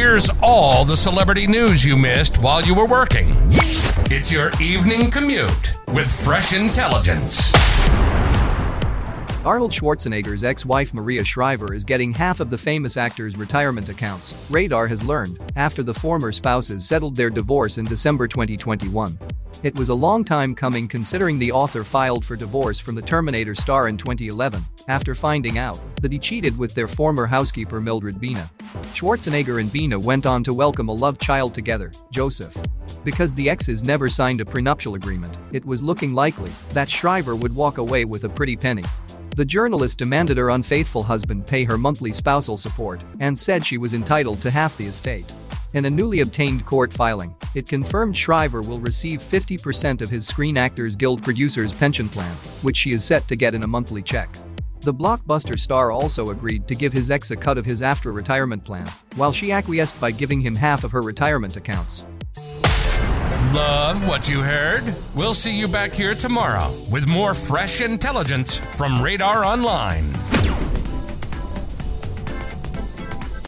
Here's all the celebrity news you missed while you were working. It's your evening commute with fresh intelligence. Arnold Schwarzenegger's ex-wife Maria Shriver is getting half of the famous actor's retirement accounts, Radar has learned, after the former spouses settled their divorce in December 2021. It was a long time coming considering the author filed for divorce from the Terminator star in 2011 after finding out that he cheated with their former housekeeper Mildred Baena. Schwarzenegger and Baena went on to welcome a love child together, Joseph. Because the exes never signed a prenuptial agreement, it was looking likely that Shriver would walk away with a pretty penny. The journalist demanded her unfaithful husband pay her monthly spousal support and said she was entitled to half the estate. In a newly obtained court filing, it confirmed Shriver will receive 50% of his Screen Actors Guild producers' pension plan, which she is set to get in a monthly check. The blockbuster star also agreed to give his ex a cut of his after retirement plan, while she acquiesced by giving him half of her retirement accounts. Love what you heard? We'll see you back here tomorrow with more fresh intelligence from Radar Online.